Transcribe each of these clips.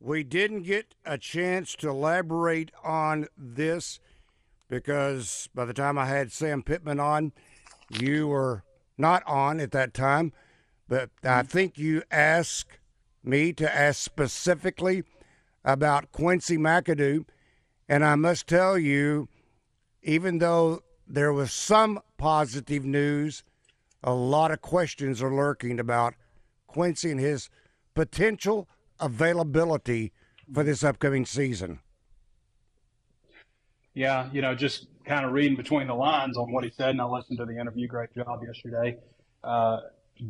We didn't get a chance to elaborate on this because by the time I had Sam Pittman on, you were not on at that time. But I mm-hmm. think you asked me to ask specifically about Quincy McAdoo. And I must tell you, even though there was some positive news, a lot of questions are lurking about Quincy and his potential availability for this upcoming season. Yeah, you know, just kind of reading between the lines on what he said, and I listened to the interview. Great job yesterday. Uh,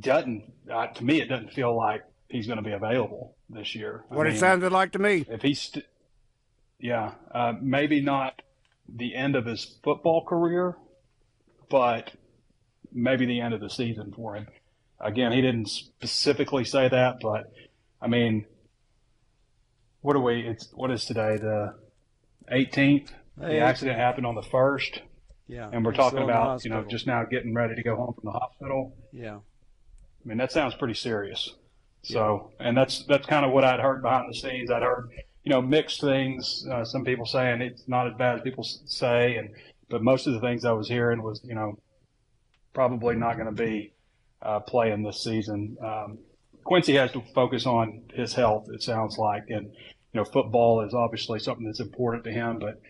doesn't uh, to me, it doesn't feel like he's going to be available this year. What I mean, it sounded like to me. If he's, st- yeah, uh, maybe not the end of his football career, but maybe the end of the season for him. Again, he didn't specifically say that, but I mean, what are we? It's what is today? The 18th. The accident happened on the first. Yeah. And we're talking about you know just now getting ready to go home from the hospital. Yeah. I mean that sounds pretty serious. So yeah. and that's that's kind of what I'd heard behind the scenes. I'd heard you know mixed things. Uh, some people saying it's not as bad as people say, and but most of the things I was hearing was you know probably not going to be uh, playing this season. Um, Quincy has to focus on his health. It sounds like, and you know, football is obviously something that's important to him, but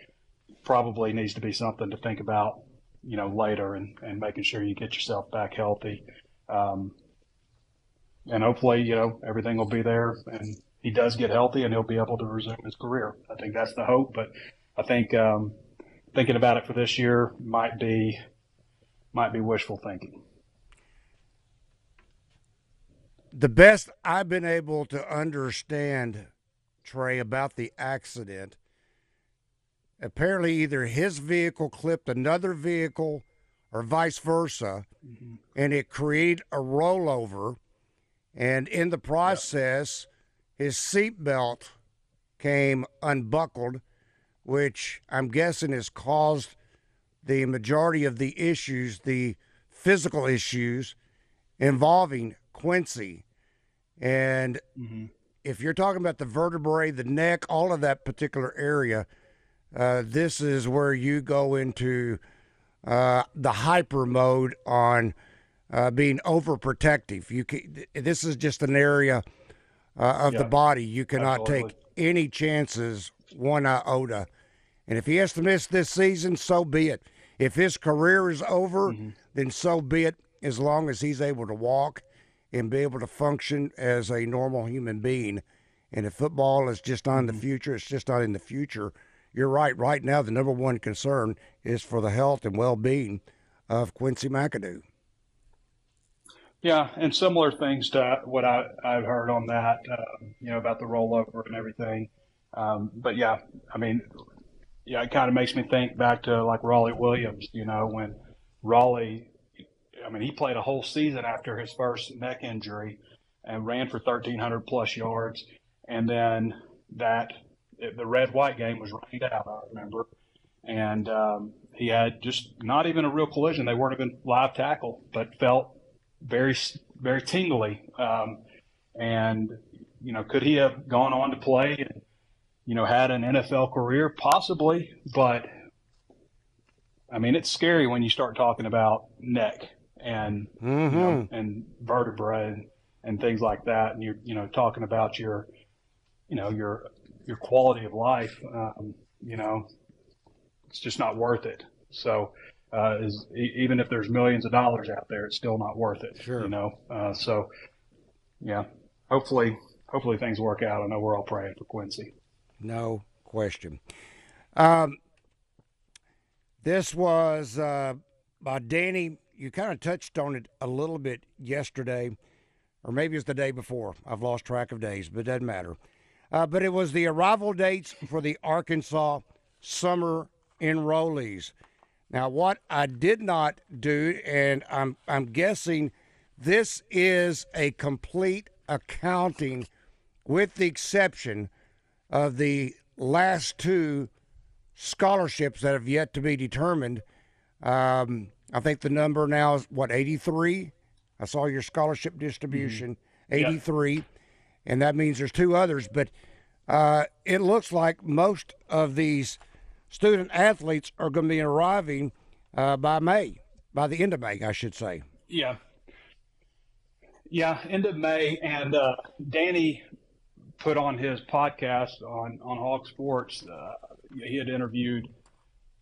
probably needs to be something to think about, you know, later and, and making sure you get yourself back healthy. Um, and hopefully, you know, everything will be there and he does get healthy and he'll be able to resume his career. I think that's the hope, but I think, um, thinking about it for this year might be, might be wishful thinking. The best I've been able to understand Trey, about the accident. Apparently, either his vehicle clipped another vehicle or vice versa, mm-hmm. and it created a rollover. And in the process, his seatbelt came unbuckled, which I'm guessing has caused the majority of the issues, the physical issues involving Quincy. And mm-hmm if you're talking about the vertebrae, the neck, all of that particular area, uh, this is where you go into uh, the hyper mode on uh, being overprotective. You can, this is just an area uh, of the body you cannot absolutely. take any chances one iota. And if he has to miss this season, so be it. If his career is over, mm-hmm. then so be it. As long as he's able to walk and be able to function as a normal human being. And if football is just not in the mm-hmm. future, it's just not in the future. You're right. Right now, the number one concern is for the health and well being of Quincy McAdoo. Yeah, and similar things to what I, I've heard on that, um, you know, about the rollover and everything. Um, but yeah, I mean, yeah, it kind of makes me think back to like Rawleigh Williams, you know, when Rawleigh I mean, he played a whole season after his first neck injury and ran for 1,300 plus yards. And then that the red white game was rained out, I remember. And um, he had just not even a real collision. They weren't even live tackle, but felt very, very tingly. Um, and, you know, could he have gone on to play and, you know, had an NFL career? Possibly. But, I mean, it's scary when you start talking about neck and mm-hmm. you know, and vertebrae and, and things like that. And you're you know talking about your you know your your quality of life. Um, you know, it's just not worth it. So. Uh, is even if there's millions of dollars out there, it's still not worth it. Sure. You know, uh, so yeah, hopefully, hopefully things work out. I know we're all praying for Quincy. No question. Um, this was uh, by Danny you kind of touched on it a little bit yesterday, or maybe it's the day before. I've lost track of days, but it doesn't matter. uh, but it was the arrival dates for the Arkansas summer enrollees. Now, what I did not do, and I'm I'm guessing this is a complete accounting, with the exception of the last two scholarships that have yet to be determined. Um, I think the number now is what 83. I saw your scholarship distribution, mm-hmm. 83, yep. and that means there's two others. But uh, it looks like most of these student athletes are going to be arriving uh, by May, by the end of May, I should say. Yeah. Yeah, end of May. And uh, Danny put on his podcast on, on Hog Sports, uh, he had interviewed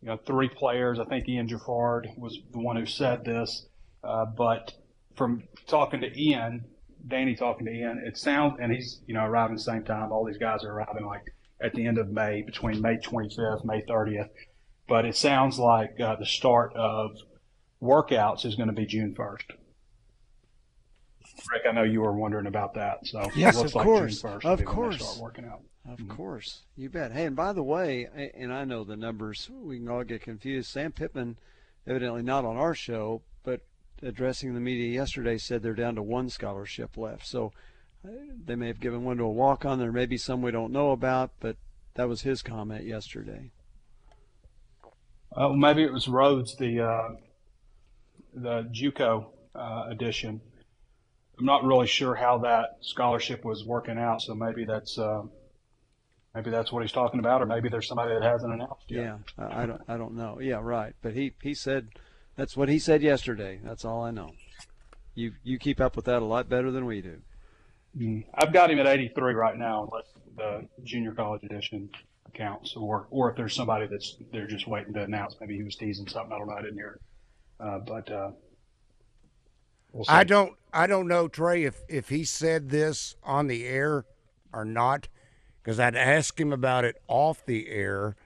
you know, three players. I think Ian Gifford was the one who said this. Uh, but from talking to Ian, Danny talking to Ian, it sounds, and he's, you know, arriving the same time. All these guys are arriving like at the end of May, between May 25th, May 30th. But it sounds like uh, the start of workouts is going to be June 1st. Rick, I know you were wondering about that. So yes, of like course, of course, start working out. Of mm-hmm. course, you bet. Hey, and by the way, and I know the numbers, we can all get confused. Sam Pittman, evidently not on our show, but addressing the media yesterday, said they're down to one scholarship left. So uh, they may have given one to a walk on. There may be some we don't know about, but that was his comment yesterday. Well, maybe it was Rhodes, the uh, the JUCO uh, edition. I'm not really sure how that scholarship was working out, so maybe that's uh, maybe that's what he's talking about, or maybe there's somebody that hasn't announced yet. Yeah, I don't I don't know. Yeah, right. But he he said that's what he said yesterday. That's all I know. You you keep up with that a lot better than we do. Mm. I've got him at 83 right now, unless the junior college edition counts, or or if there's somebody that's they're just waiting to announce. Maybe he was teasing something. I don't know. I didn't hear. Uh, but uh, we'll I don't I don't know Trey if if he said this on the air or not because I'd asked him about it off the air,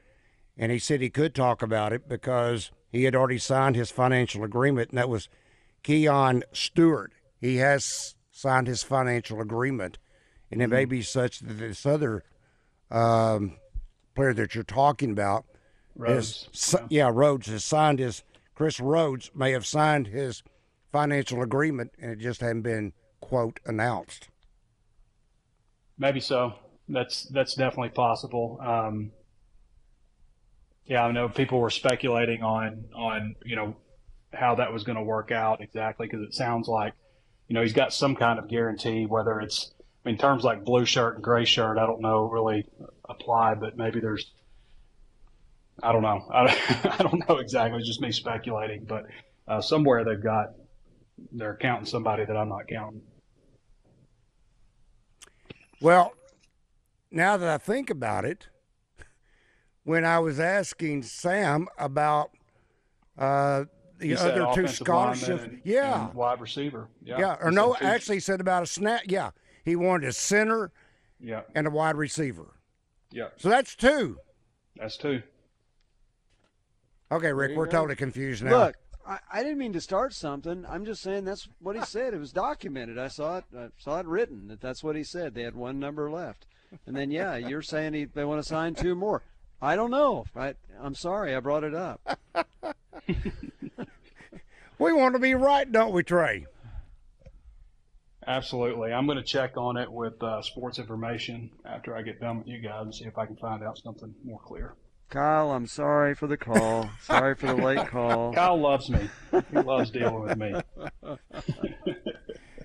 and he said he could talk about it because he had already signed his financial agreement, and that was Keon Stewart. He has signed his financial agreement, and it may mm-hmm. be such that this other um, player that you're talking about Rhodes. Is, yeah. yeah, Rhodes has signed his. Chris Rhodes may have signed his financial agreement, and it just hadn't been quote announced. Maybe so. That's that's definitely possible. Um, yeah, I know people were speculating on on you know how that was going to work out exactly because it sounds like you know he's got some kind of guarantee whether it's I mean terms like blue shirt and gray shirt I don't know really apply but maybe there's I don't know I, I don't know exactly it's just me speculating but uh, somewhere they've got they're counting somebody that I'm not counting. Well, now that I think about it, when I was asking Sam about uh, the other two scholarships, and, yeah, and wide receiver, yeah, yeah, or no, actually he said about a snap, yeah, he wanted a center, yeah, and a wide receiver, yeah. So that's two. That's two. Okay, Rick, we're go. totally confused now. Look, I, I didn't mean to start something. I'm just saying that's what he said. It was documented. I saw it. I saw it written that that's what he said. They had one number left. And then yeah, you're saying he, they want to sign two more. I don't know. I, I'm sorry I brought it up. we want to be right, don't we, Trey? Absolutely. I'm going to check on it with uh, sports information after I get done with you guys and see if I can find out something more clear. Kyle, I'm sorry for the call. sorry for the late call. Kyle loves me. He loves dealing with me.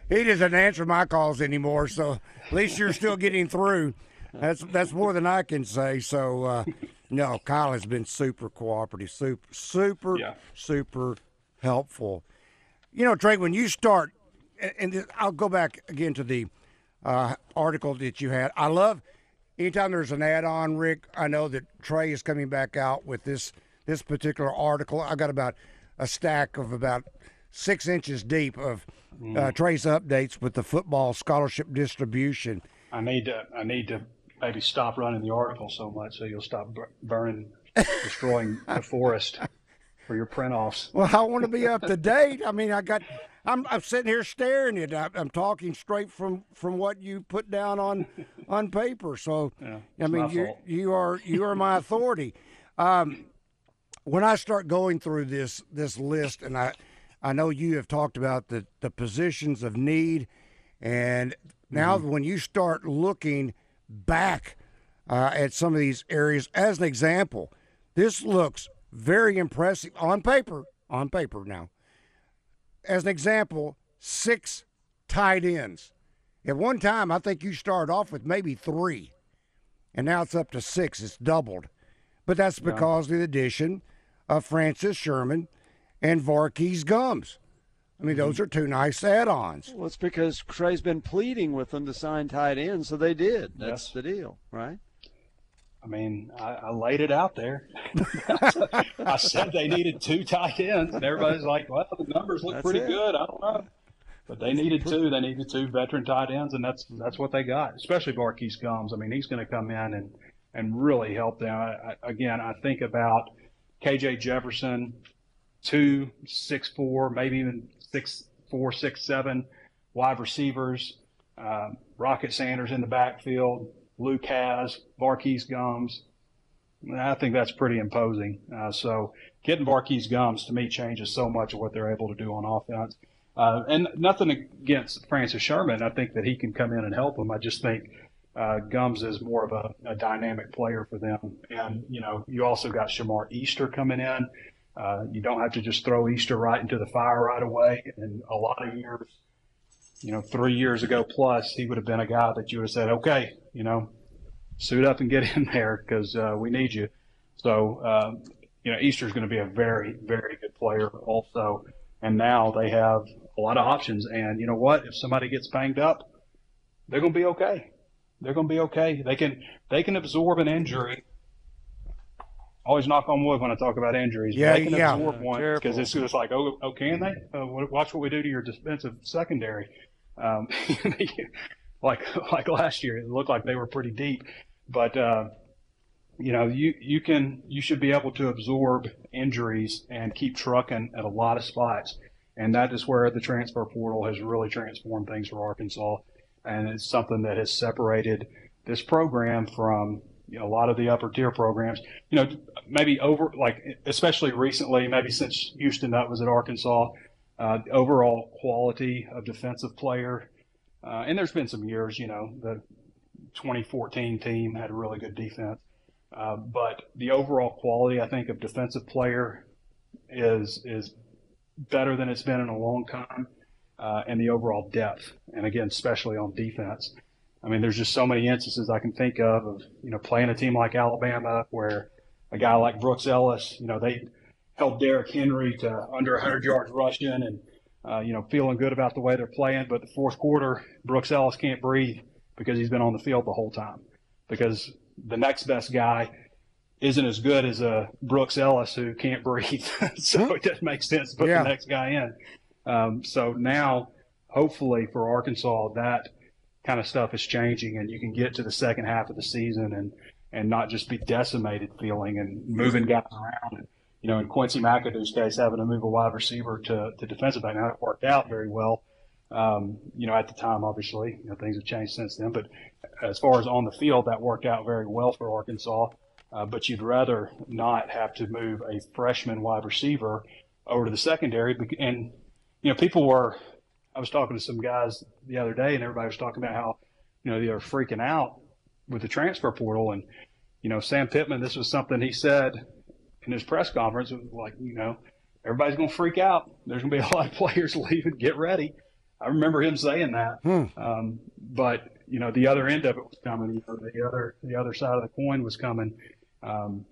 he doesn't answer my calls anymore, so at least you're still getting through. That's that's more than I can say. So uh, no, Kyle has been super cooperative, super super yeah. super helpful. You know, Trey, when you start, and I'll go back again to the uh, article that you had. I love anytime there's an add-on, Rick, I know that Trey is coming back out with this this particular article. I got about a stack of about six inches deep of uh, mm. Trey's updates with the football scholarship distribution. I need to I need to maybe stop running the article so much so you'll stop burning, destroying the forest for your print offs. Well, I want to be up to date. I mean, I got I'm, I'm sitting here staring at. it. I'm talking straight from from what you put down on on paper. So, Yeah, I mean, you fault. you are you are my authority. Um, when I start going through this this list, and I I know you have talked about the the positions of need, and now Mm-hmm. when you start looking back uh, at some of these areas, as an example, this looks very impressive on paper. On paper now, as an example, six tight ends. At one time, I think you started off with maybe three, and now it's up to six. It's doubled, but that's because of the addition of Francis Sherman and Varkey's Gums. I mean, those mm-hmm. are two nice add-ons. Well, it's because Trey's been pleading with them to sign tight ends, so they did. That's Yes. the deal, right? I mean, I, I laid it out there. I said they needed two tight ends, and everybody's like, "Well, the numbers look That's pretty it. good." I don't know, but they needed two. They needed two veteran tight ends, and that's that's what they got. Especially Barquise Gums. I mean, he's going to come in and and really help them. I, I, again, I think about KJ Jefferson, two six four, maybe even six four, six seven wide receivers. Um, Rocket Sanders in the backfield, Luke has Barquise Gums. I think that's pretty imposing. Uh, so getting Barquise Gums to me changes so much of what they're able to do on offense. Uh, and nothing against Francis Sherman. I think that he can come in and help them. I just think uh, Gums is more of a, a dynamic player for them. And, you know, you also got Shamar Easter coming in. Uh, you don't have to just throw Easter right into the fire right away. And a lot of years, you know, three years ago plus, he would have been a guy that you would have said, okay, you know, suit up and get in there because uh, we need you. So, um, you know, Easter's going to be a very, very good player also. And now they have a lot of options. And you know what? If somebody gets banged up, they're going to be okay. They're going to be okay. They can they can absorb an injury. Always knock on wood when I talk about injuries. Yeah, they can yeah. absorb one because it's just like, oh, oh, can they? Uh, watch what we do to your defensive secondary. Um, like like last year, it looked like they were pretty deep, but uh, you know, you you can you should be able to absorb injuries and keep trucking at a lot of spots, and that is where the transfer portal has really transformed things for Arkansas, and it's something that has separated this program from you know, a lot of the upper tier programs. You know, maybe over like especially recently, maybe since Houston Nutt was at Arkansas, uh, overall quality of defensive player. Uh, and there's been some years, you know, the 2014 team had a really good defense. Uh, but the overall quality, I think, of defensive player is is better than it's been in a long time, uh, and the overall depth, and again, especially on defense. I mean, there's just so many instances I can think of of you know playing a team like Alabama where a guy like Brooks Ellis, you know, they held Derrick Henry to under 100 yards rushing and uh, you know feeling good about the way they're playing, but the fourth quarter, Brooks Ellis can't breathe because he's been on the field the whole time because the next best guy isn't as good as a Brooks Ellis who can't breathe. so it doesn't make sense to put Yeah. the next guy in. Um, so now, hopefully for Arkansas, that kind of stuff is changing, and you can get to the second half of the season and and not just be decimated feeling and moving guys around. And, you know, in Quincy McAdoo's case, having to move a wide receiver to, to defensive back, now it worked out very well. Um, you know, at the time, obviously, you know, things have changed since then. But as far as on the field, that worked out very well for Arkansas. Uh, but you'd rather not have to move a freshman wide receiver over to the secondary. And, you know, people were, I was talking to some guys the other day, and everybody was talking about how, you know, they are freaking out with the transfer portal. And, you know, Sam Pittman, this was something he said in his press conference. It was like, you know, everybody's going to freak out. There's going to be a lot of players leaving. Get ready. I remember him saying that. Um, but you know, the other end of it was coming. You know, the other the other side of the coin was coming. Um,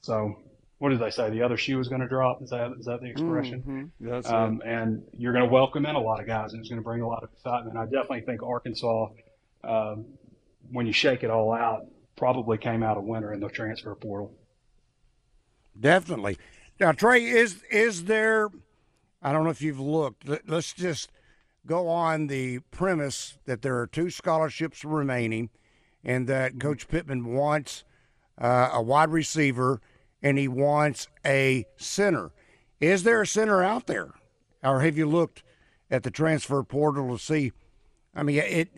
so, what did they say? The other shoe was going to drop. Is that is that the expression? Mhm. That's Um, and you're going to welcome in a lot of guys, and it's going to bring a lot of excitement. I definitely think Arkansas, um, when you shake it all out, probably came out a winner in the transfer portal. Definitely. Now, Trey, is is there? I don't know if you've looked. Let- Let's just go on the premise that there are two scholarships remaining, and that Coach Pittman wants uh, a wide receiver and he wants a center. Is there a center out there, or have you looked at the transfer portal to see. I mean, it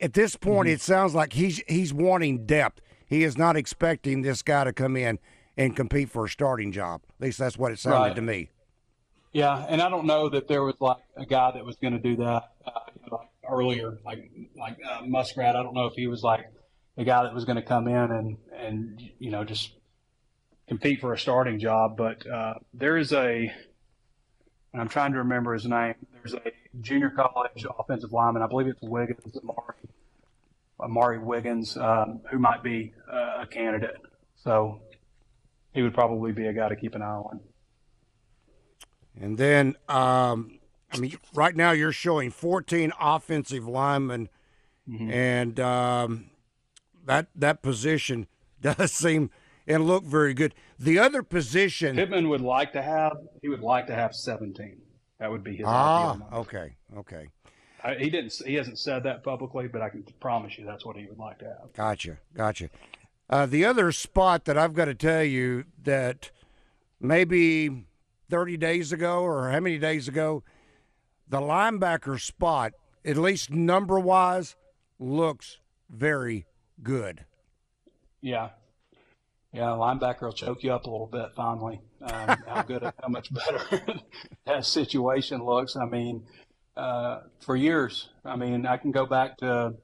at this point, Mm-hmm. it sounds like he's he's wanting depth. He is not expecting this guy to come in and compete for a starting job. At least that's what it sounded Right. to me. Yeah, and I don't know that there was like a guy that was going to do that uh, like earlier, like like uh, Muskrat. I don't know if he was like the guy that was going to come in and and you know just compete for a starting job. But uh, there is a, and I'm trying to remember his name. There's a junior college offensive lineman. I believe it's Wiggins, Amari, Amari Wiggins, um, who might be uh, a candidate. So he would probably be a guy to keep an eye on. And then, um, I mean, right now you're showing 14 offensive linemen, and um, that that position does seem and look very good. The other position, Pittman would like to have. He would like to have 17. That would be his ah, okay, okay, I, he didn't. He hasn't said that publicly, but I can promise you that's what he would like to have. gotcha, gotcha. Uh, the other spot that I've got to tell you that maybe 30 days ago or how many days ago, the linebacker spot, at least number wise, looks very good. Yeah, yeah. Linebacker will choke you up a little bit finally. Um, how good, how much better that situation looks. I mean, uh, for years. I mean, I can go back to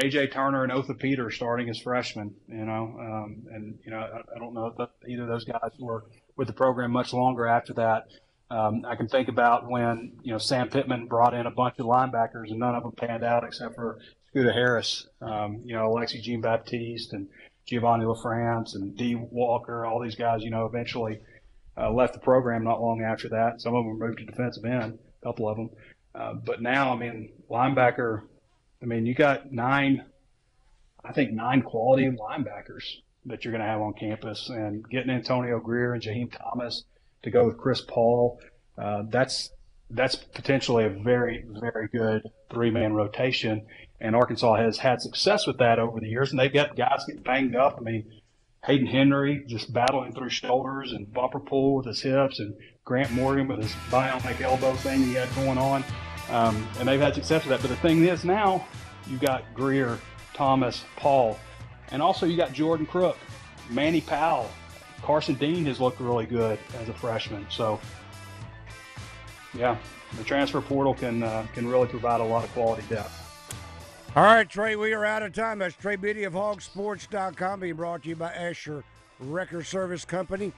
AJ Turner and Otha Peter starting as freshmen. You know, um, and you know, I, I don't know if either of those guys were with the program much longer after that. Um, I can think about when you know Sam Pittman brought in a bunch of linebackers and none of them panned out except for Scooter Harris. Um, you know, Alexi Jean Baptiste and Giovanni LaFrance and D. Walker. All these guys, you know, eventually uh, left the program not long after that. Some of them moved to defensive end, a couple of them. Uh, but now, I mean, linebacker. I mean, you got nine, I think nine quality linebackers that you're going to have on campus, and getting Antonio Grier and Jaheim Thomas to go with Chris Paul, uh, that's that's potentially a very very good three man rotation. And Arkansas has had success with that over the years, and they've got guys getting banged up. I mean, Hayden Henry just battling through shoulders and Bumper Pool with his hips, and Grant Morgan with his bionic elbow thing he had going on. Um, and they've had success with that. But the thing is now, you got Grier, Thomas, Paul, and also you got Jordan Crook, Manny Powell, Carson Dean has looked really good as a freshman. So, yeah, the transfer portal can uh, can really provide a lot of quality depth. All right, Trey, we are out of time. That's Trey Biddy of hogsports.com being brought to you by Asher Wrecker Service Company.